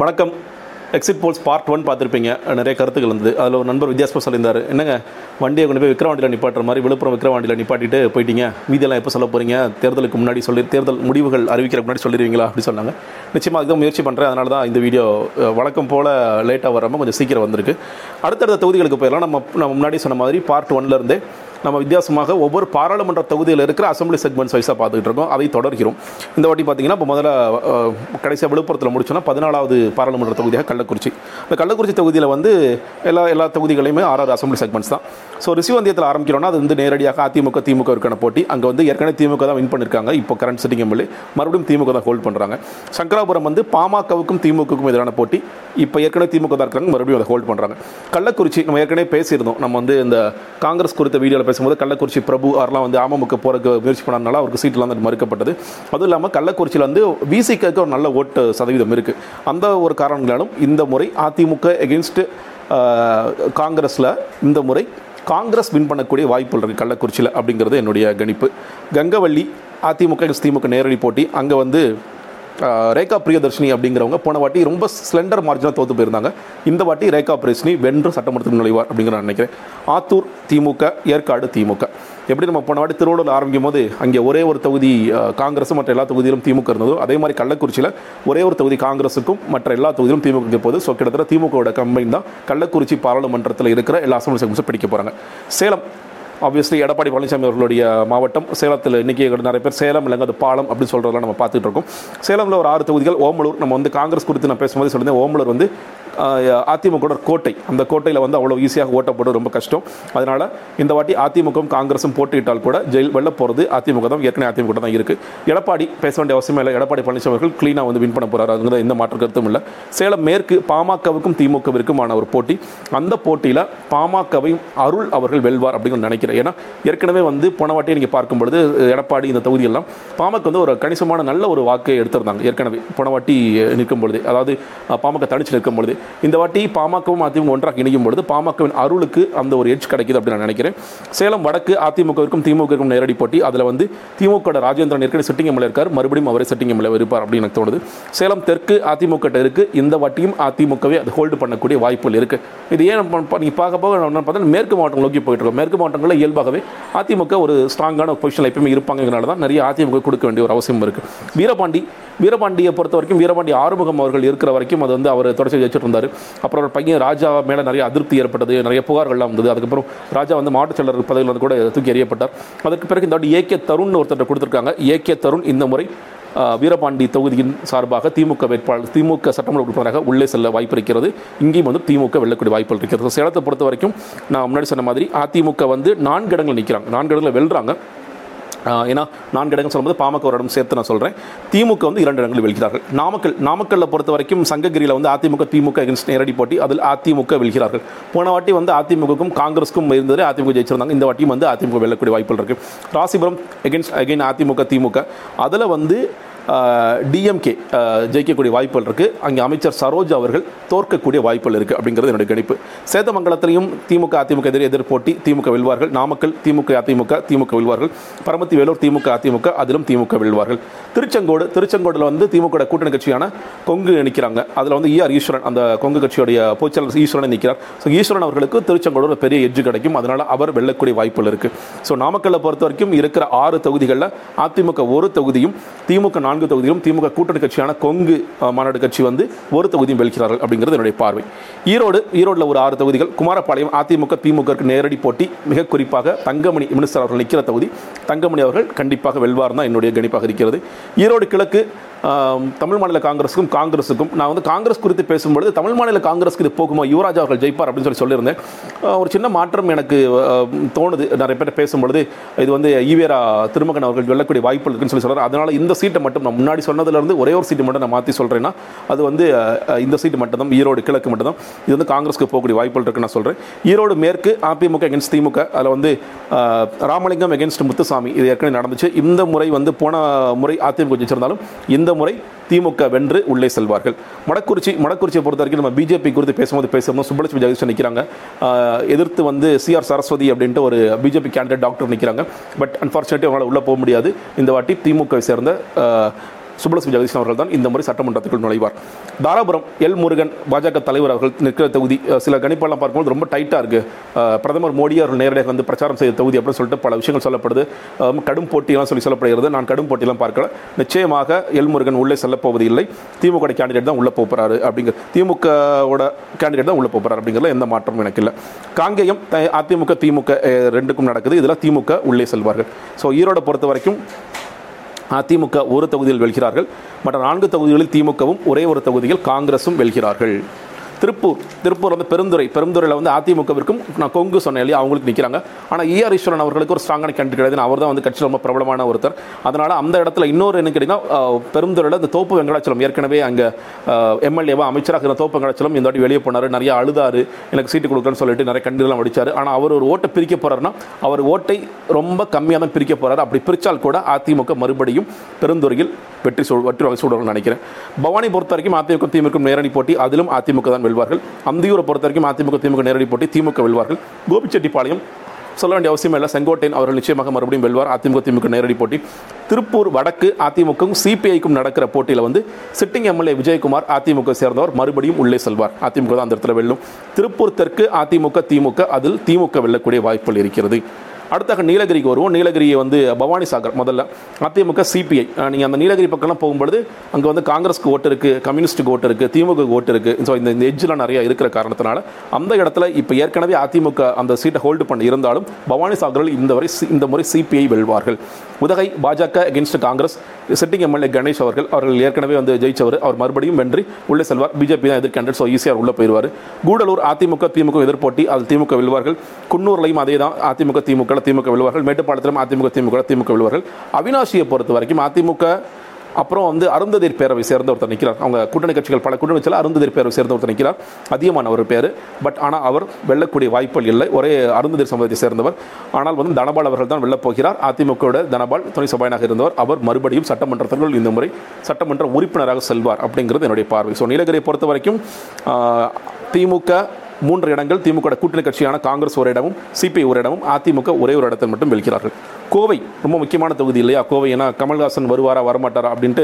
வணக்கம். Exit poles part one பார்த்துருப்பீங்க. நிறைய கருத்துக்கள் இருந்தது. அதில் ஒரு நண்பர் வித்தியாசமாக சொல்லியிருந்தார். என்னங்க வண்டியை கொண்டு போய் விக்ரவாண்டியில் நிப்பாட்டுற மாதிரி விழுப்புரம் விக்ரவாண்டியில் நிப்பாட்டிட்டு போயிட்டீங்க. மீதியெல்லாம் எப்போ சொல்ல போகிறீங்க தேர்தலுக்கு முன்னாடி சொல்லி தேர்தல் முடிவுகள் அறிவிக்கிற முன்னாடி சொல்லிடுவீங்களா? அப்படி சொன்னாங்க. நிச்சயமாக அதுதான் முயற்சி பண்ணுறேன் அதனால தான் இந்த வீடியோ வழக்கம் போல் லேட்டாக வராமல் கொஞ்சம் சீக்கிரம் வந்திருக்கு. அடுத்தடுத்த தொகுதிகளுக்கு போயிடலாம். நம்ம நம்ம முன்னாடி சொன்ன மாதிரி பார்ட் ஒன்லேருந்தே நம்ம வித்தியாசமாக ஒவ்வொரு பாராளுமன்ற தொகுதியில் இருக்கிற அசம்பிளி செக்மெண்ட்ஸ் வைஸாக பார்த்துக்கிட்டு இருக்கோம். அதை தொடர்கிறோம். இந்த வாட்டி பார்த்தீங்கன்னா இப்போ முதல்ல கடைசியாக விழுப்புரத்தில் முடிச்சோன்னா பதினாலாவது பாராளுமன்ற தொகுதியாக கள்ளக்குறிச்சி. இந்த கள்ளக்குறிச்சி தொகுதியில் வந்து எல்லா எல்லா தொகுதிகளையுமே ஆறாறு அசம்பிளி செக்மெண்ட்ஸ் தான். ஸோ ரிசிவந்தியத்தில் ஆரம்பிக்கிறோம்னா அது வந்து நேரடியாக அதிமுக திமுக இருக்கான போட்டி. அங்கே வந்து ஏற்கனவே திமுக தான் வின் பண்ணியிருக்காங்க இப்போ கரண்ட் சிட்டிங் எம்எல்ஏ மறுபடியும் திமுக தான் ஹோல்ட் பண்ணுறாங்க சங்கராபுரம் வந்து பாமகவுக்கும் திமுகவுக்கும் எதிரான போட்டி. இப்போ ஏற்கனவே திமுக தான் இருக்காங்க மறுபடியும் அதை ஹோல்ட் பண்ணுறாங்க கள்ளக்குறிச்சி நம்ம ஏற்கனவே பேசியிருந்தோம். நம்ம வந்து இந்த காங்கிரஸ் குறித்த வீடியோவில் பேசும்போது கள்ளக்குறிச்சி பிரபு அவர்லாம் வந்து அமமுக போகிறக்கு முயற்சி பண்ணனால அவருக்கு சீட்லாம் வந்து மறுக்கப்பட்டது. அதுவும் இல்லாமல் கள்ளக்குறிச்சியில் வந்து விசிக்கு ஒரு நல்ல ஓட்டு சதவீதம் இருக்குது அந்த ஒரு காரணங்களாலும் இந்த முறை அதிமுக எகென்ஸ்ட் காங்கிரஸில் இந்த முறை காங்கிரஸ் வின் பண்ணக்கூடிய வாய்ப்புகள் இருக்குது கள்ளக்குறிச்சியில் அப்படிங்கிறது என்னுடைய கணிப்பு. கங்கவள்ளி அதிமுக திமுக நேரடி போட்டி. அங்கே வந்து ரேகா பிரியதர்ஷினி அப்படிங்கிறவங்க போன வாட்டி ரொம்ப ஸ்லெண்டர் மார்ஜினாக தோற்று போயிருந்தாங்க. இந்த வாட்டி ரேகா பிரியதர்ஷினி வென்று சட்டமன்றத்தில் நுழைவார் அப்படிங்கிற நான் நினைக்கிறேன். ஆத்தூர் திமுக ஏற்காடு திமுக. எப்படி நம்ம போன வாட்டி திருவள்ளூர் ஆரம்பிக்கும் போது அங்கே ஒரே ஒரு தொகுதி காங்கிரஸும் மற்ற எல்லா தொகுதியிலும் திமுக இருந்ததோ. அதே மாதிரி கள்ளக்குறிச்சியில் ஒரே ஒரு தொகுதி காங்கிரஸுக்கும் மற்ற எல்லா தொகுதியிலும் திமுக போது ஸோ கிட்டத்தட்ட திமுகவோட கம்பைன் தான் கள்ளக்குறிச்சி பாராளுமன்றத்தில் இருக்கிற எல்லா அசம்பிளி செக்மெண்ட்ஸும் பிடிக்க போகிறாங்க சேலம் ஆப்வியஸ்லி எடப்பாடி பழனிசாமி அவர்களுடைய மாவட்டம் சேலத்தில் இன்றைக்கி நிறைய பேர் சேலம் இல்லைங்க அது பாலம் அப்படின்னு சொல்கிறதெல்லாம் நம்ம பார்த்துட்டு இருக்கோம். சேலமில் ஒரு ஆறு தொகுதிகள் ஓமலூர் நம்ம வந்து காங்கிரஸ் குறித்து நான் பேசும்போது சொல்லியிருந்தேன். ஓமலூர் வந்து அதிமுக கோட்டை. அந்த கோட்டையில் வந்து அவ்வளோ ஈஸியாக ஓட்டப்படும் ரொம்ப கஷ்டம். அதனால் இந்த வாட்டி அதிமுகவும் காங்கிரஸும் போட்டியிட்டால் கூட ஜெயில் வெளில போகிறது அதிமுக தான் ஏற்கனவே அதிமுக தான் இருக்குது எடப்பாடி பேச வேண்டிய அவசியமே இல்லை. எடப்பாடி பழனிசாமி அவர்கள் க்ளீனாக வந்து வின் பண்ண போகிறார் அதுங்கிறது எந்த மாற்று கருத்தும் இல்லை. சேலம் மேற்கு பாமகவுக்கும் திமுகவிற்குமான ஒரு போட்டி. அந்த போட்டியில் பாமகவையும் அருள் அவர்கள் வெல்வார் அப்படின்னு நினைக்கிறேன். ஏன்னா ஏற்கனவே வந்து போன வாட்டியை நீங்கள் பார்க்கும் பொழுது எடப்பாடி இந்த தொகுதியெல்லாம் பாமக வந்து ஒரு கணிசமான நல்ல ஒரு வாக்கை எடுத்திருந்தாங்க. ஏற்கனவே போன வாட்டி நிற்கும் பொழுது. அதாவது பாமக தனிச்சு நிற்கும் பொழுது. இந்த வாட்டி பாமகவும் அதிமுக ஒன்றாக இணையும் பொழுது பாமகவின் அருளுக்கு அந்த ஒரு எட்ஜ் கிடைக்குது அப்படின்னு நான் நினைக்கிறேன். சேலம் வடக்கு அதிமுகவிற்கும் திமுகவிற்கும் நேரடி போட்டி. அதில் வந்து திமுக ராஜேந்திரன் ஏற்கனவே சிட்டிங் எம்எல்ஏ இருக்கார். மறுபடியும் அவரே சிட்டிங் எம்எல்ஏ இருப்பார் அப்படின்னு எனக்கு தோணுது. சேலம் தெற்கு அதிமுக கிட்ட இருக்கு. இந்த வாட்டியும் அதிமுகவே அது ஹோல்டு பண்ணக்கூடிய வாய்ப்புகள் இருக்கு. இது ஏன் நீங்கள் பார்க்க போக பார்த்தா மேற்கு மாவட்டம் நோக்கி போயிட்டு இருக்கோம். மேற்கு மாவட்டங்களில் இயல்பாகவே அதிமுக ஒரு ஸ்ட்ராங்கான பொசிஷனில் எப்பயுமே இருப்பாங்கிறனால தான் நிறைய அதிமுக கொடுக்க வேண்டிய ஒரு அவசியம் இருக்கு. வீரபாண்டி வீரபாண்டியை பொறுத்த வரைக்கும் வீரபாண்டி ஆறுமுகம் அவர்கள் இருக்கிற வரைக்கும் அது வந்து அவர் தொடர்ச்சி வச்சுட்டு இருந்தார். அப்புறம் அவர் பையன் ராஜா மேலே நிறைய அதிருப்தி ஏற்பட்டது நிறைய புகார்கள்லாம் வந்தது. அதுக்கப்புறம் ராஜா வந்து மாவட்ட செயலர் பதவியில் வந்து கூட தூக்கி எறியப்பட்டார். அதற்கு பிறகு இந்த ஏகே தருண் ஒருத்தர் கொடுத்துருக்காங்க. ஏகே தருண் இந்த முறை வீரபாண்டி தொகுதியின் சார்பாக திமுக வேட்பாளர் திமுக சட்டமன்ற உறுப்பினராக உள்ளே செல்ல வாய்ப்பு இருக்கிறது. இங்கேயும் வந்து திமுக வெல்லக்கூடிய வாய்ப்புகள் இருக்கிறது. சேலத்தை பொறுத்த வரைக்கும் நான் முன்னாடி சொன்ன மாதிரி அதிமுக வந்து நான்கு இடங்கள் நிற்கிறாங்க நான்கு இடங்களில் வெல்றாங்க. ஏன்னா நான்கு இடங்கள் சொல்லும்போது பாமக ஒரு இடம் சேர்த்து நான் சொல்கிறேன் திமுக வந்து இரண்டு இடங்களில் வெல்கிறார்கள். நாமக்கல் நாமக்கல்லில் பொறுத்த வரைக்கும் சங்ககிரியில் வந்து அதிமுக திமுக against நேரடி போட்டி அதில் அதிமுக வெல்கிறார்கள். போன வாட்டி வந்து அதிமுகக்கும் காங்கிரஸுக்கும் இருந்ததே அதிமுக ஜெயிச்சிருந்தாங்க. இந்த வாட்டியும் வந்து அதிமுக வெல்லக்கூடிய வாய்ப்புகள் இருக்குது ராசிபுரம் எகென்ஸ்ட் அகெயின் அதிமுக திமுக. அதில் வந்து டிஎம்கே ஜெயிக்கக்கூடிய வாய்ப்புகள் இருக்குது அங்கே அமைச்சர் சரோஜா அவர்கள் தோற்கக்கூடிய வாய்ப்புகள் இருக்குது அப்படிங்கிறது என்னுடைய கணிப்பு. சேதமங்கலத்திலையும் திமுக அதிமுக எதிரே எதிர் போட்டி திமுக வெல்வார்கள். நாமக்கல் திமுக அதிமுக திமுக வெல்வார்கள். பரமத்தி வேலூர் திமுக அதிமுக அதிலும் திமுக வெல்வார்கள். திருச்செங்கோடு திருச்செங்கோடில் வந்து திமுக கூட்டணி கட்சியான கொங்கு நிற்கிறாங்க அதில் வந்து ஈஆர் ஈஸ்வரன் அந்த கொங்கு கட்சியுடைய பொதுச்செயலர் ஈஸ்வரன் நிற்கிறார் ஸோ ஈஸ்வரன் அவர்களுக்கு திருச்செங்கோடு ஒரு பெரிய எஜ்ஜு கிடைக்கும். அதனால் அவர் வெல்லக்கூடிய வாய்ப்புகள் இருக்குது ஸோ நாமக்கல்லை பொறுத்த வரைக்கும் இருக்கிற ஆறு தொகுதிகளில் அதிமுக ஒரு தொகுதியும் திமுக நான்கு தொகுதியும் திமுக கூட்டணி கட்சியான கொங்கு மாநாடு கட்சி வந்து ஒரு தொகுதியும் வெல்கிறார்கள் அப்படிங்கிறது என்னுடைய பார்வை. ஈரோடு ஈரோடில் ஒரு ஆறு தொகுதிகள் குமாரபாளையம் அதிமுக திமுக நேரடி போட்டி மிக குறிப்பாக தங்கமணி மினிஸ்டர் அவர்கள் நிற்கிற தொகுதி. தங்கமணி அவர்கள் கண்டிப்பாக வெல்வார் தான் என்னுடைய கணிப்பாக இருக்கிறது. ஈரோடு கிழக்கு தமிழ் மாநில காங்கிரஸுக்கும் காங்கிரஸுக்கும். நான் வந்து காங்கிரஸ் குறித்து பேசும்பொழுது தமிழ் மாநில காங்கிரஸ்க்கு இது போகுமா யுவராஜ் அவர்கள் ஜெயிப்பார் அப்படின்னு சொல்லி சொல்லியிருந்தேன். ஒரு சின்ன மாற்றம் எனக்கு தோணுது. நிறைய பேர் பேசும்பொழுது இது வந்து ஈவேரா திருமகன் அவர்கள் வெல்லக்கூடிய வாய்ப்பு இருக்குன்னு சொல்லி சொல்கிறார் அதனால் இந்த சீட்டை மட்டும் நான் முன்னாடி சொன்னதுலேருந்து ஒரே ஒரு சீட்டு மட்டும் நான் மாற்றி சொல்கிறேன்னா அது வந்து இந்த சீட்டு மட்டும் தான் ஈரோடு கிழக்கு மட்டும் தான் இது வந்து காங்கிரஸ்க்கு போகக்கூடிய வாய்ப்புகள் இருக்குன்னு நான் சொல்கிறேன் ஈரோடு மேற்கு அதிமுக எகென்ஸ்ட் திமுக. அதில் வந்து ராமலிங்கம் எகென்ஸ்ட் முத்துசாமி. இது ஏற்கனவே நடந்துச்சு. இந்த முறை வந்து போன முறை அதிமுக ஜெயிச்சிருந்தாலும் இந்த முறை திமுக வென்று உள்ளே செல்வார்கள். மடக்குறிச்சி மடக்குறிச்சியை பொறுத்த வரைக்கும் நம்ம பிஜேபி குறித்து பேசும்போது பேசும்போது சுப்பலட்சுமி ஜெகதீஷன் நிற்கிறாங்க எதிர்த்து வந்து சிஆர் சரஸ்வதி அப்படின்ட்டு ஒரு பிஜேபி கேண்டிடேட் டாக்டர் நிற்கிறாங்க பட் அன்ஃபார்ச்சுனேட்லி அவங்களால உள்ளே போக முடியாது. இந்த வாட்டி திமுகவை சேர்ந்த ஆஹ், ஜெகதீஷன் அவர்கள் தான் இந்த முறை சட்டமன்றத்திற்குள் நுழைவார். தாராபுரம் எல் முருகன் பாஜக தலைவர் அவர்கள் நிற்கிற தொகுதி சில கணிப்பெல்லாம் பார்க்கும்போது ரொம்ப டைட்டாக இருக்குது பிரதமர் மோடி அவர்கள் நேரடியாக வந்து பிரச்சாரம் செய்த தொகுதி அப்படின்னு சொல்லிட்டு பல விஷயங்கள் சொல்லப்படுது. கடும் போட்டியெல்லாம் சொல்லி சொல்லப்படுகிறது. நான் கடும் போட்டியெல்லாம் பார்க்கல. நிச்சயமாக எல் முருகன் உள்ளே செல்லப்போவது இல்லை திமுக கேண்டிடேட் தான் உள்ளே போகிறாரு அப்படிங்கிற திமுகவோட கேண்டிடேட் தான் உள்ளே போகிறார் அப்படிங்கிறதுல எந்த மாற்றமும் எனக்கு இல்லை. காங்கேயம் அதிமுக திமுக ரெண்டுக்கும் நடக்குது. இதில் திமுக உள்ளே செல்வார்கள். ஸோ ஈரோடு பொறுத்த வரைக்கும் அதிமுக ஒரு தொகுதியில் வெல்கிறார்கள். மற்ற நான்கு தொகுதிகளில் திமுகவும் ஒரே ஒரு தொகுதியில் காங்கிரஸும் வெல்கிறார்கள். திருப்பூர் திருப்பூர் வந்து பெருந்துறை பெருந்துறையில் வந்து அதிமுகவிற்கும் நான் கொங்கு சொன்னேன் இல்லையா அவங்களுக்கு நிற்கிறாங்க ஆனால் ஈஆர் ஈஸ்வரன் அவர்களுக்கு ஒரு ஸ்ட்ராங்கான கேண்டிடேட் கிடையாது. அவர் தான் வந்து கட்சியில் ரொம்ப பிரபலமான ஒருத்தர். அதனால் அந்த இடத்துல இன்னொரு என்ன கேட்டிங்கன்னா பெருந்துறையில் இந்த தோப்பு வெங்கடாச்சலம் ஏற்கனவே அங்கே எம்எல்ஏவா அமைச்சராக இருந்த தோப்பு வெங்கடாச்சலம் இந்த வாட்டி வெளியே போனார். நிறைய அழுதாரு. எனக்கு சீட்டு கொடுக்குறேன்னு சொல்லிட்டு நிறைய கண்டுகள்லாம் அடித்தார் ஆனால் அவர் ஒரு ஓட்டை பிரிக்க போகிறாருன்னா அவர் ஓட்டை ரொம்ப கம்மியாக தான் பிரிக்க போகிறார் அப்படி பிரித்தால் கூட அதிமுக மறுபடியும் பெருந்துறையில் வெற்றி சொல் வெற்றி வகை சூழல் நினைக்கிறேன். பவானி பொறுத்த வரைக்கும் அதிமுக திமுக நேரடி போட்டி. அதிலும் அதிமுக தான் வெல்வார்கள். அந்தியூரை பொறுத்த வரைக்கும் அதிமுக திமுக நேரடி போட்டி திமுக வெல்வார்கள். கோபிச்செட்டிப்பாளையம் சொல்ல வேண்டிய அவசியம் இல்லை. செங்கோட்டையன் அவர்கள் நிச்சயமாக மறுபடியும் வெல்வார். அதிமுக திமுக நேரடி போட்டி. திருப்பூர் வடக்கு அதிமுகவும் சிபிஐக்கும் நடக்கிற போட்டியில் வந்து சிட்டிங் எம்எல்ஏ விஜயகுமார் அதிமுக சேர்ந்தவர். மறுபடியும் உள்ளே செல்வார். அதிமுக தான் அந்த இடத்துல வெல்லும். திருப்பூர் தெற்கு அதிமுக திமுக அதில் திமுக வெல்லக்கூடிய வாய்ப்புகள் இருக்கிறது. அடுத்தாக நீலகிரிக்கு வருவோம். நீலகிரியை வந்து பவானி சாகர் முதல்ல. அதிமுக சிபிஐ. நீங்கள் அந்த நீலகிரி பக்கம்லாம் போகும்பொழுது அங்கே வந்து காங்கிரஸ்க்கு ஓட்டு இருக்குது கம்யூனிஸ்ட்டுக்கு ஓட்டு இருக்குது திமுக ஓட்டு இருக்குது ஸோ இந்த எஜ்ஜெலாம் நிறையா இருக்கிற காரணத்தினால அந்த இடத்துல இப்போ ஏற்கனவே அதிமுக அந்த சீட்டை ஹோல்டு பண்ணி இருந்தாலும் பவானி சாகரில் இந்த வரை சி- இந்த முறை CBI வெல்வார்கள். Udhagai BJP against Congress sitting MLA Ganesh அவர்கள் அவர்கள் ஏற்கனவே வந்து ஜெயிச்சவர். அவர் மறுபடியும் வென்றி உள்ளே செல்வார். பிஜேபி தான் எதிர் ஸோ ஈஸியாக உள்ளே போயிடுவார். கூடலூர் அதிமுக திமுக எதிர்போட்டி அதில் திமுக வெல்வார்கள். குன்னூர்லையும் அதே தான் அதிமுக திமுக திமுக விழுவார்கள் மேட்டுப்பாளத்திலும் அதிமுக திமுக திமுக விழுவார்கள். அவினாசியை பொறுத்த வரைக்கும் அதிமுக அப்புறம் வந்து அருந்ததிர் பேரவை சேர்ந்த ஒருத்தர் நிற்கிறார் அவங்க கூட்டணி கட்சிகள் பல கூட்டணி கட்சியில் அருந்ததிர் பேரவை சேர்ந்த ஒருத்தர் நிற்கிறார் அதிகமான ஒரு பேர். பட் ஆனால் அவர் வெல்லக்கூடிய வாய்ப்புகள் இல்லை. ஒரே அருந்ததிர் சமூகத்தை சேர்ந்தவர். ஆனால் வந்து தனபால் அவர்கள் தான் வெல்லப்போகிறார். அதிமுகவோட தனபால் துணை சபாயனாக இருந்தவர். அவர் மறுபடியும் சட்டமன்றத்திற்குள் இந்த முறை சட்டமன்ற உறுப்பினராக செல்வார் அப்படிங்கிறது என்னுடைய பார்வை. ஸோ நீலகிரியை பொறுத்த வரைக்கும் திமுக மூன்று இடங்கள் திமுக கூட்டணி கட்சியான காங்கிரஸ் ஒரு இடமும் சிபிஐ ஒரு இடமும் அதிமுக ஒரே ஒரு இடத்தில் மட்டும் வெல்கிறார்கள். கோவை ரொம்ப முக்கியமான தொகுதி இல்லையா? கோவை ஏன்னா கமல்ஹாசன் வருவாரா வரமாட்டாரா அப்படின்ட்டு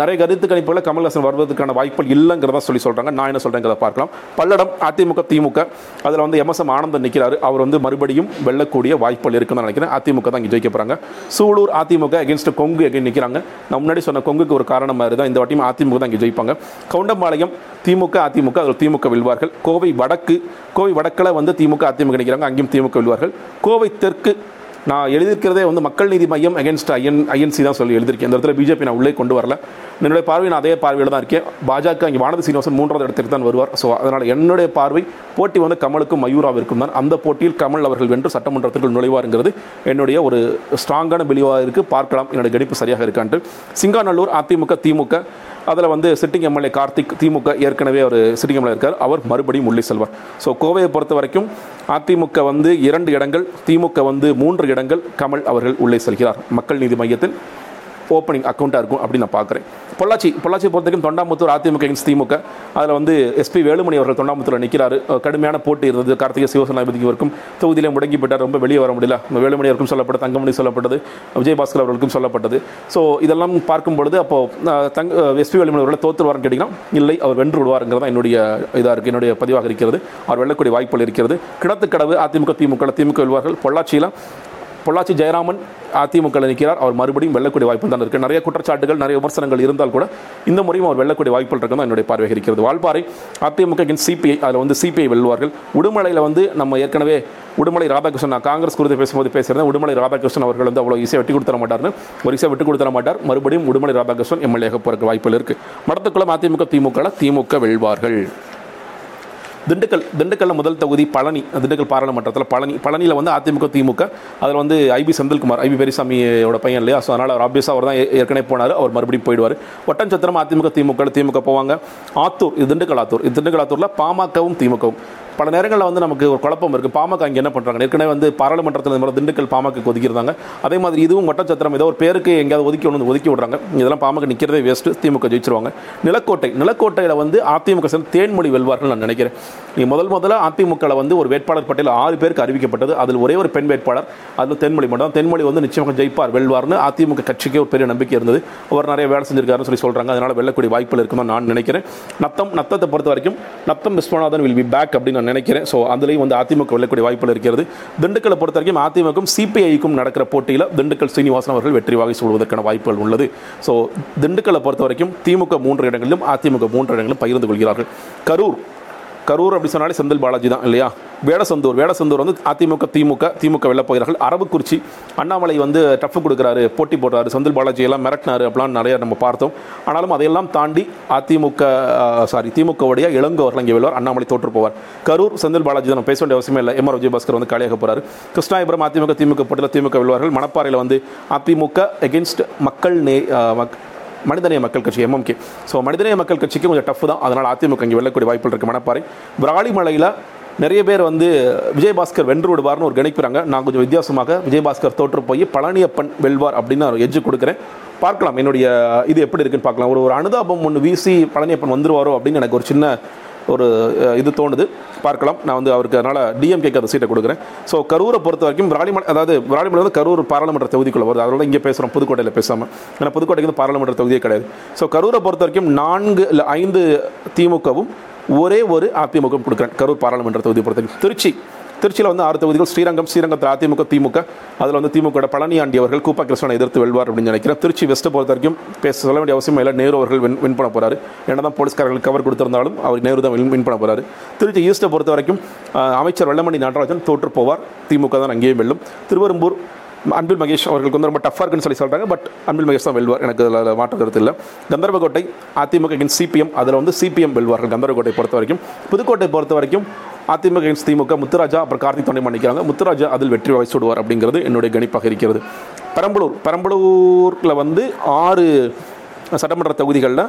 நிறைய கருத்து கணிப்புகளை கமல்ஹாசன் வருவதற்கான வாய்ப்புகள் இல்லைங்கிறதா சொல்லி சொல்கிறாங்க நான் என்ன சொல்கிறேங்கிறத பார்க்கலாம். பல்லடம் அதிமுக திமுக அதில் வந்து எம்எஸ்எம் ஆனந்தன் நிற்கிறாரு அவர் வந்து மறுபடியும் வெல்லக்கூடிய வாய்ப்புகள் இருக்குன்னு நினைக்கிறேன். அதிமுக தான் இங்கே ஜெயிக்க போகிறாங்க சூலூர் அதிமுக அகேன்ஸ்ட் கொங்கு அகைன் நிற்கிறாங்க நான் முன்னாடி சொன்ன கொங்குக்கு ஒரு காரணம் மாதிரி தான் இந்த வாட்டியும் அதிமுக தான் இங்கே ஜெயிப்பாங்க. கவுண்டம்பாளையம் திமுக அதிமுக அதில் திமுக வெல்வார்கள். கோவை வடக்கு கோவை வடக்கில் வந்து திமுக அதிமுக நிற்கிறாங்க அங்கேயும் திமுக வெல்வார்கள். கோவை தெற்கு நான் எழுதியிருக்கிறதே வந்து மக்கள் நீதி மையம் அகேன்ஸ்ட் ஐஎன் ஐஎன்சி தான் சொல்லி எழுதியிருக்கேன். இந்த இடத்துல பிஜேபி நான் உள்ளே கொண்டு வரல. என்னுடைய பார்வை நான் அதே பார்வையில் தான் இருக்கேன். பாஜக இங்கே வானதி சீனிவாசன் மூன்றாவது இடத்துக்கு தான் வருவார். ஸோ அதனால் என்னுடைய பார்வை போட்டி வந்து கமலுக்கும் மயூராவிற்கும் தான். அந்த போட்டியில் கமல் அவர்கள் வென்று சட்டமன்றத்திற்குள் நுழைவாருங்கிறது என்னுடைய ஒரு ஸ்ட்ராங்கான பிலிவாக இருக்குது பார்க்கலாம். என்னுடைய கணிப்பு சரியாக இருக்கான்ட்டு. சிங்காநல்லூர் அதிமுக திமுக. அதில் வந்து சிட்டிங் எம்எல்ஏ கார்த்திக் திமுக ஏற்கனவே ஒரு சிட்டிங் எம்எல்ஏ இருக்கார். அவர் மறுபடியும் உள்ளே செல்வார் ஸோ கோவையை பொறுத்த வரைக்கும் அதிமுக வந்து இரண்டு இடங்கள் திமுக வந்து மூன்று இடங்கள் கமல் அவர்கள் உள்ளே செல்கிறார். மக்கள் நீதி மையத்தில் ஓப்பனிங் அக்கௌண்ட்டாக இருக்கும் அப்படின்னு நான் பார்க்குறேன். பொள்ளாச்சி பொள்ளாச்சி பொறுத்த வரைக்கும் தொண்டாமுத்தூர் அதிமுக திமுக அதில் வந்து எஸ்பி வேலுமணி அவர்கள் தொண்டாமுத்தூரில் நிற்கிறார் கடுமையான போட்டி இருந்தது. கார்த்திகை சிவசேனாபதிக்கு வரைக்கும் தொகுதியிலே முடங்கி போயிட்டார். ரொம்ப வெளியே வர முடியல. வேலுமணி அவருக்கும் சொல்லப்பட்டது தங்கமணி சொல்லப்பட்டது விஜயபாஸ்கர் அவர்களுக்கும் சொல்லப்பட்டது. ஸோ இதெல்லாம் பார்க்கும் பொழுது அப்போது தங் தங்க எஸ்பி வேலுமணி அவர்களை தோற்றுருவார்னு கேட்டிங்கன்னா இல்லை அவர் வென்று விடுவாருங்கிறதா என்னுடைய இதாக இருக்குது என்னுடைய பதிவாக இருக்கிறது. அவர் வெல்லக்கூடிய வாய்ப்புகள் இருக்கிறது. கிடத்துக்கடவு அதிமுக திமுக திமுக வெல்வார்கள். பொள்ளாச்சியில் பொள்ளாச்சி ஜெயராமன் அதிமுக நிற்கிறார் அவர் மறுபடியும் வெல்லக்கூடிய வாய்ப்பு தான் இருக்குது நிறைய குற்றச்சாட்டுகள் நிறைய விமர்சனங்கள் இருந்தால் கூட இந்த முறையும் அவர் வெல்லக்கூடிய வாய்ப்புகள் இருக்கும் தான் என்னுடைய பார்வை இருக்கிறது. வால்பாறை அதிமுக சிபிஐ அதில் வந்து சிபிஐ வெல்வார்கள் உடுமலையில் வந்து நம்ம ஏற்கனவே உடுமலை ராதாகிருஷ்ணன் நான் காங்கிரஸ் குறித்து பேசும்போது பேசுகிறேன் உடுமலை ராதாகிருஷ்ணன் அவர்கள் வந்து அவ்வளோ ஈஸியாக வெட்டி கொடுத்துட மாட்டார்னு ஒரு ஈஸியாக விட்டு கொடுத்துட மாட்டார். மறுபடியும் உடுமலை ராதாகிருஷ்ணன் எம்எல்ஏ போகிறக்கு வாய்ப்புகள் இருக்குது மடத்துக்குளம் அதிமுக திமுக திமுக வெல்வார்கள். திண்டுக்கல் திண்டுக்கல்ல முதல் தொகுதி பழனி திண்டுக்கல் பாராளுமன்றத்தில் பழனி பழனியில் வந்து அதிமுக திமுக அதில் வந்து ஐபி செந்தில்குமார் ஐபி பெரியசாமியோட பையன் இல்லையா? ஸோ அதனால் அவர் ஆப்வியஸாக அவர் தான் ஏற்கனவே போனார் அவர் மறுபடியும் போயிடுவார். ஒட்டன்சத்திரம் அதிமுக திமுக திமுக போவாங்க. ஆத்தூர் இது திண்டுக்கல் ஆத்தூர் இது திண்டுக்கல் ஆத்தூரில் பாமகவும் திமுகவும். பல நேரங்களில் வந்து நமக்கு ஒரு குழப்பம் இருக்குது பாமக அங்கே என்ன பண்ணுறாங்க ஏற்கனவே வந்து பாராளுமன்றத்தில் இந்த மாதிரி திண்டுக்கல் பாமக ஒதுக்கியிருந்தாங்க. அதே மாதிரி இதுவும் ஒட்டச்சத்திரம் ஏதோ ஒரு பேருக்கு எங்கேயாவது ஒதுக்கி ஒன்று ஒதுக்கி விடுறாங்க. இதெல்லாம் பாமக நிற்கிறதே வேஸ்ட்டு திமுக ஜெயிச்சிருவாங்க. நிலக்கோட்டை நிலக்கோட்டையில் வந்து அதிமுக சேர்ந்து தேன்மொழி வெல்வார்கள் நான் நினைக்கிறேன். நீ முதல் முதல்ல அதிமுகவில் வந்து ஒரு வேட்பாளர் பட்டியல் ஆறு பேருக்கு அறிவிக்கப்பட்டது. அதில் ஒரே ஒரு பெண் வேட்பாளர் அதில் தென்மொழி மட்டும் தென்மொழி வந்து நிச்சயமாக ஜெயிப்பார் வெல்வார்னு அதிமுக கட்சிக்கே ஒரு பெரிய நம்பிக்கை இருந்தது. அவர் நிறைய வேலை செஞ்சிருக்காருன்னு சொல்லி சொல்கிறாங்க அதனால் வெல்லக்கூடிய வாய்ப்புகள் இருக்கும்னு நான் நினைக்கிறேன். நத்தம் நத்தத்தை பொறுத்த வரைக்கும் Natham Viswanathan will be back அப்படின்னு நான் நினைக்கிறேன். ஸோ அதுலேயும் வந்து அதிமுக வெல்லக்கூடிய வாய்ப்புகள் இருக்கிறது. திண்டுக்கலை பொறுத்த வரைக்கும் அதிமுகவும் சிபிஐக்கும் நடக்கிற போட்டியில் திண்டுக்கல் சீனிவாசன் அவர்கள் வெற்றி வாகை சொல்வதற்கான வாய்ப்புகள் உள்ளது. ஸோ திண்டுக்கலை பொறுத்த வரைக்கும் திமுக மூன்று இடங்களிலும் அதிமுக மூன்று இடங்களிலும் பகிர்ந்து கொள்கிறார்கள். கரூர் கரூர் அப்படி சொன்னாலே செந்தில் பாலாஜி தான் இல்லையா? வேடசந்தூர். வேடசந்தூர் வந்து அதிமுக திமுக திமுக வெல்ல போகிறார்கள். அண்ணாமலை வந்து டஃப் கொடுக்குறாரு போட்டி போடுறாரு செந்தில் பாலாஜி எல்லாம் மிரட்டினார் அப்படிலாம் நிறைய நம்ம பார்த்தோம். ஆனாலும் அதையெல்லாம் தாண்டி அதிமுக சாரி திமுகவுடைய இளங்கோவர்கள் இங்கே வெல்வார் அண்ணாமலை தோற்று போவார். கரூர் செந்தில் பாலாஜி தான் பேச வேண்டிய அவசியமே இல்லை. எம். ஆர். விஜயபாஸ்கர் வந்து காலியாக போகிறார் கிருஷ்ணாபுரம் அதிமுக திமுக போட்டியில் திமுக வெல்வார்கள். மணப்பாறையில் வந்து அதிமுக எகென்ஸ்ட் மக்கள் நே மக்- மனிதநேய மக்கள் கட்சி எம்எம்கே ஸோ மனிதநேய மக்கள் கட்சிக்கு கொஞ்சம் டஃப் தான். அதனால் அதிமுக இங்கே வெல்லக்கூடிய வாய்ப்புகள் இருக்குது மணப்பாறை விராலிமலையில் நிறைய பேர் வந்து விஜயபாஸ்கர் வென்று விடுவார்னு ஒரு கணிக்கிறாங்க நான் கொஞ்சம் வித்தியாசமாக விஜயபாஸ்கர் தோற்று போய் பழனியப்பன் வெல்வார் அப்படின்னு ஒரு எஜ்ஜு கொடுக்குறேன். பார்க்கலாம் என்னுடைய இது எப்படி இருக்குன்னு பார்க்கலாம். ஒரு ஒரு அனுதாபம் ஒன்று வீசி பழனியப்பன் வந்துருவாரோ அப்படின்னு எனக்கு ஒரு சின்ன ஒரு இது தோணுது. பார்க்கலாம். நான் வந்து அவருக்கு அதனால் டிஎம்கேக்கு அந்த சீட்டை கொடுக்குறேன். ஸோ கரூரை பொறுத்த வரைக்கும் விராலிமலை அதாவது விராலிமலை வந்து கரூர் பாராளுமன்ற தொகுதிக்குள்ள வருது. அதோட இங்கே பேசுகிறோம் புதுக்கோட்டையில் பேசாமல் ஏன்னா புதுக்கோட்டைக்கு வந்து பாராளுமன்ற தொகுதியே கிடையாது. ஸோ கரூரை பொறுத்த வரைக்கும் நான்கு இல்லை ஐந்து திமுகவும் ஒரே ஒரு அதிமுகவும் கொடுக்குறேன். கரூர் பாராளுமன்ற தொகுதியை பொறுத்த வரைக்கும். திருச்சி திருச்சியில் வந்து ஆறு தொகுதிகள் ஸ்ரீரங்கம் ஸ்ரீரங்கத்தில் அதிமுக திமுக. அதில் வந்து திமுக பழனியாண்டி அவர்கள் கூப்பா கிருஷ்ணனை எதிர்த்து வெல்வார் அப்படின்னு நினைக்கிறேன். திருச்சி வெஸ்ட்டை பொறுத்த வரைக்கும் பேச சொல்ல வேண்டிய அவசியம் இல்லை. நேரு அவர்கள் வின் வின் பண்ண போறாரு. என்ன தான் போலீஸ்காரர்கள் கவர் கொடுத்திருந்தாலும் அவர் நேரு தான் வின் வின் பண்ண போகிறார் திருச்சி ஈஸ்ட்டை பொறுத்த வரைக்கும் அமைச்சர் வெள்ளமணி நடராஜன் தோற்று போவார். திமுக தான் அங்கேயும் வெல்லும். திருவரும்பூர் அன்பில் மகேஷ் அவர்களுக்கு வந்து ரொம்ப டஃப்பாக இருக்குன்னு சொல்லி சொல்கிறாங்க பட் அன்பில் மகேஷ் தான் வெல்வார். எனக்கு அதில் மாற்று கருத்து இல்லை. கந்தர்வகோட்டை அதிமுக சிபிஎம் அதில் வந்து சிபிஎம் வெல்வார்கள் கந்தர்வகோட்டை பொறுத்த வரைக்கும். புதுக்கோட்டை பொறுத்த வரைக்கும் அதிமுக against திமுக முத்துராஜா அப்புறம் கார்த்திக் தொண்டை பண்ணிக்கிறாங்க. முத்துராஜா அதில் வெற்றி வாகை சூடுவார் அப்படிங்கிறது என்னுடைய கணிப்பாக இருக்கிறது. பெரம்பலூர் பெரம்பலூரில் வந்து ஆறு சட்டமன்ற தொகுதிகளில்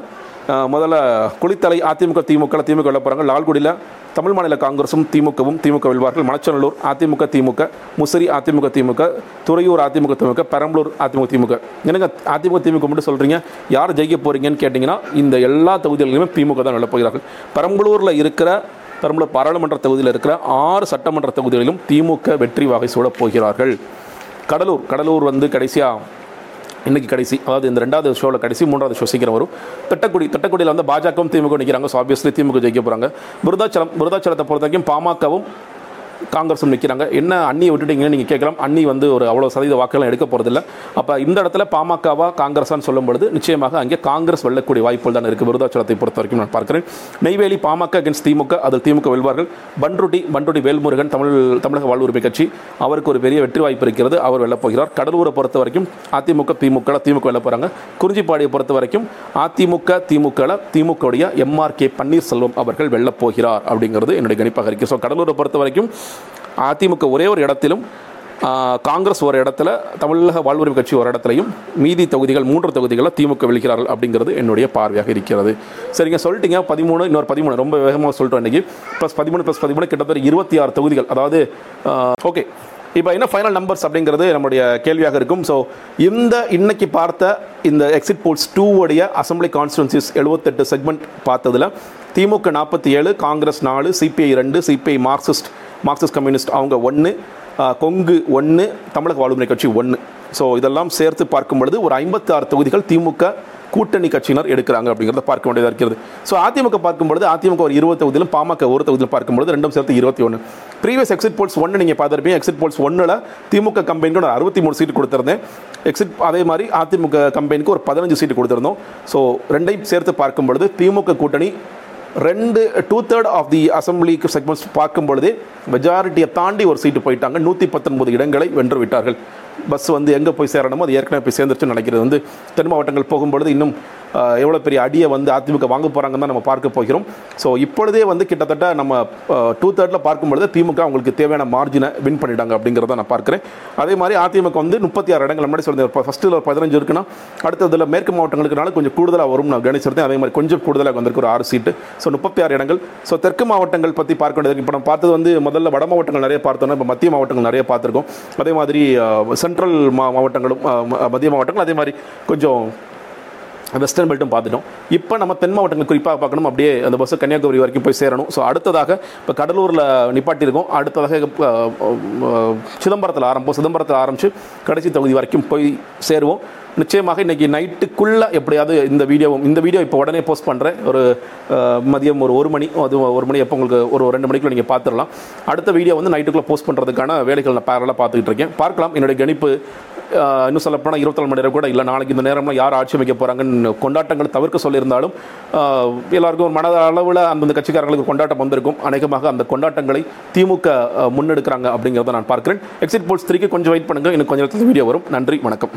முதல்ல குளித்தலை அதிமுக திமுக திமுக வெல்ல போகிறாங்க லால்குடியில் தமிழ் மாநில காங்கிரஸும் திமுகவும் திமுக வெல்வார்கள். மணச்சநல்லூர் அதிமுக திமுக. முசிறி அதிமுக திமுக. துறையூர் அதிமுக திமுக. பெரம்பலூர் அதிமுக திமுக. எனக்கு அதிமுக திமுக மட்டும் சொல்கிறீங்க யார் ஜெயிக்க போகிறீங்கன்னு கேட்டிங்கன்னா இந்த எல்லா தொகுதிகளிலுமே திமுக தான் வெல்ல போகிறார்கள். பெரம்பலூரில் இருக்கிற பெரம்பலூர் பாராளுமன்ற தொகுதியில் இருக்கிற ஆறு சட்டமன்ற தொகுதிகளிலும் திமுக வெற்றி வாகை சூழப் போகிறார்கள். கடலூர் கடலூர் வந்து கடைசியாக இன்றைக்கி கடைசி அதாவது இந்த ரெண்டாவது ஷோவில் கடைசி மூன்றாவது ஷோ சீக்கிரம் வரும். தட்டக்குடி தட்டக்குடியில் வந்து பாஜகவும் திமுக நிற்கிறாங்க ஸோ ஆப்வியஸ்லி திமுக ஜெயிக்க போகிறாங்க விருதாச்சலம் விருதாச்சலத்தை பொறுத்த வரைக்கும் பாமகவும் காங்கிரஸும் நிற்கிறாங்க என்ன அண்ணியை விட்டுட்டீங்கன்னு நீங்கள் கேட்கலாம். அண்ணி வந்து ஒரு அவ்வளோ சதவீத வாக்குகள் எடுக்க போகிறதில்ல அப்போ இந்த இடத்துல பாமகவா காங்கிரஸான்னு சொல்லும் பொழுது நிச்சயமாக அங்கே காங்கிரஸ் வெல்லக்கூடிய வாய்ப்புகள் தான் இருக்குது விருதாச்சலத்தை பொறுத்த வரைக்கும் நான் பார்க்குறேன். நெய்வேலி பாமக அகேன்ஸ்ட் திமுக அதில் திமுக வெல்வார்கள். பன்ருட்டி பன்ருட்டி வேல்முருகன் தமிழ் தமிழக வாழ்வுரிமை கட்சி அவருக்கு ஒரு பெரிய வெற்றி வாய்ப்பு இருக்கிறது. அவர் வெல்லப்போகிறார் கடலூரை பொறுத்த வரைக்கும் அதிமுக திமுக திமுக வெல்ல போகிறாங்க குறிஞ்சிப்பாடியை பொறுத்த வரைக்கும் அதிமுக திமுக திமுகவுடைய எம்ஆர் கே பன்னீர்செல்வம் அவர்கள் வெல்லப்போகிறார் அப்படிங்கிறது என்னுடைய கணிப்பாக இருக்குது ஸோ கடலூரை பொறுத்த வரைக்கும் அதிமுக ஒரே ஒரு இடத்திலும் காங்கிரஸ் ஒரு இடத்துல தமிழக வாழ்வுரிமை கட்சி ஒரு இடத்துலையும் மீதி தொகுதிகள் மூன்று தொகுதிகளில் திமுக வெல்கிறார்கள் அப்படிங்கிறது என்னுடைய பார்வையாக இருக்கிறது. சரிங்க சொல்லிட்டீங்க. பதிமூணு இன்னொரு பதிமூணு. ரொம்ப வேகமாக சொல்லிட்டோம் இன்றைக்கி ப்ளஸ் பதிமூணு ப்ளஸ் பதிமூணு கிட்டத்தட்ட இருபத்தி ஆறு தொகுதிகள். அதாவது ஓகே இப்போ என்ன ஃபைனல் நம்பர்ஸ் அப்படிங்கிறது நம்முடைய கேள்வியாக இருக்கும். ஸோ இந்த இன்னைக்கு பார்த்த இந்த எக்ஸிட் போல்ஸ் டூ உடைய அசம்பிளி கான்ஸ்டுவன்சிஸ் எழுபத்தெட்டு செக்மெண்ட் பார்த்ததுல திமுக நாற்பத்தி ஏழு காங்கிரஸ் நாலு சிபிஐ ரெண்டு சிபிஐ மார்க்சிஸ்ட் மார்க்சிஸ்ட் கம்யூனிஸ்ட் அவங்க ஒன்று கொங்கு ஒன்று தமிழக வாழ்வுரிமை கட்சி ஒன்று ஸோ இதெல்லாம் சேர்த்து பார்க்கும் பொழுது ஒரு ஐம்பத்தி ஆறு தொகுதிகள் திமுக கூட்டணி கட்சியினர் எடுக்கிறாங்க அப்படிங்கிறத பார்க்க வேண்டியதாக இருக்கிறது. ஸோ அதிமுக பார்க்கும்பொழுது அதிமுக ஒரு இருபது தொகுதியிலும் பாமக ஒரு தொகுதியிலும் பார்க்கும்பொழுது ரெண்டும் சேர்த்து இருபத்தி ஒன்று ப்ரீவியஸ் எக்ஸிட் போல்ஸ் ஒன்று நீங்கள் பார்த்துருப்பீங்க. எக்ஸிட் போல்ஸ் ஒன்றில் திமுக கம்பெனிக்கு ஒரு அறுபத்தி மூணு சீட்டு கொடுத்துருந்தேன். எக்ஸிட் அதே மாதிரி அதிமுக கம்பெனிக்கு ஒரு பதினஞ்சு சீட்டு கொடுத்துருந்தோம். ஸோ ரெண்டையும் சேர்த்து பார்க்கும் பொழுது திமுக கூட்டணி ரெண்டு டூ தேர்ட் ஆஃப் தி அசம்பிளிக்கு செக்மெண்ட்ஸ் பார்க்கும் பொழுதே மெஜாரிட்டியை தாண்டி ஒரு சீட்டு போயிட்டாங்க. நூற்றி பத்தொன்பது இடங்களை வென்று விட்டார்கள். பஸ் வந்து எங்கே போய் சேரணுமோ அது ஏற்கனவே போய் சேர்ந்துருச்சுன்னு நினைக்கிறது. வந்து தென் மாவட்டங்கள் போகும்பொழுது இன்னும் எவ்வளோ பெரிய அடியை வந்து அதிமுக வாங்க போகிறாங்கன்னு தான் நம்ம பார்க்க போகிறோம். ஸோ இப்பொழுதே வந்து கிட்டத்தட்ட நம்ம டூ தேர்டில் பார்க்கும்பொழுது திமுக அவங்களுக்கு தேவையான மார்ஜினை வின் பண்ணிட்டாங்க அப்படிங்கிறத நான் பார்க்குறேன். அதே மாதிரி அதிமுக வந்து முப்பத்தி ஆறு இடங்கள் முன்னாடி சொல்லியிருந்தேன். ஃபஸ்ட்டில் ஒரு பதினஞ்சு இருக்குன்னா அடுத்ததில் மேற்கு மாவட்டங்களுக்குனால கொஞ்சம் கூடுதலாக வரும் நான் கணிச்சிருந்தேன் அதே மாதிரி கொஞ்சம் கூடுதலாக வந்திருக்கு ஒரு ஆறு சீட்டு ஸோ முப்பத்தி ஆறு இடங்கள். ஸோ தெற்கு மாவட்டங்கள் பற்றி பார்க்க வேண்டியது இப்போ நம்ம பார்த்தது வந்து முதல்ல வட மாவட்டங்கள் நிறைய பார்த்தோம்னா இப்போ மத்திய மாவட்டங்கள் நிறைய பார்த்துருக்கோம். அதே மாதிரி சென்ட்ரல் மா மாவட்டங்களும் மத்திய மாவட்டங்கள் அதே மாதிரி கொஞ்சம் வெஸ்டர்ன் பெல்ட்டும் பார்த்துட்டோம். இப்போ நம்ம தென் மாவட்டங்கள் குறிப்பாக பார்க்கணும். அப்படியே அந்த பஸ்ஸு கன்னியாகுமரி வரைக்கும் போய் சேரணும். ஸோ அடுத்ததாக இப்போ கடலூரில் நிப்பாட்டியிருக்கோம். அடுத்ததாக சிதம்பரத்தில் ஆரம்பம் சிதம்பரத்தில் ஆரம்பித்து கடைசி தொகுதி வரைக்கும் போய் சேருவோம். நிச்சயமாக இன்றைக்கி நைட்டுக்குள்ளே எப்படியாவது இந்த வீடியோவும் இந்த வீடியோ இப்போ உடனே போஸ்ட் பண்ணுறேன் ஒரு மதியம் ஒரு ஒரு மணி அது ஒரு மணி எப்போ உங்களுக்கு ஒரு ரெண்டு மணிக்குள்ள நீங்கள் பார்த்துடலாம் அடுத்த வீடியோ வந்து நைட்டுக்குள்ளே போஸ்ட் பண்ணுறதுக்கான வேலைகள் நான் பேரலாக பார்த்துக்கிட்டு இருக்கேன். பார்க்கலாம். என்னுடைய கணிப்பு இன்னும் சொல்லப்போனால் இருபத்தாலு மணி நேரம் கூட இல்லை. நாளைக்கு இந்த நேரம்லாம் யார் ஆட்சி அமைக்க போகிறாங்கன்னு கொண்டாட்டங்கள் தவிர்க்க சொல்லியிருந்தாலும் எல்லாருக்கும் ஒரு மனத அளவில் அந்தந்த கட்சிக்காரங்களுக்கு கொண்டாட்டம் வந்திருக்கும். அநேகமாக அந்த கொண்டாட்டங்களை திமுக முன்னெடுக்கிறாங்க அப்படிங்கிறத நான் பார்க்குறேன். எக்ஸிட் போல்ஸ் த்ரீக்கு கொஞ்சம் வெயிட் பண்ணுங்கள் எனக்கு கொஞ்சம் நேரத்தில் வீடியோ வரும். நன்றி. வணக்கம்.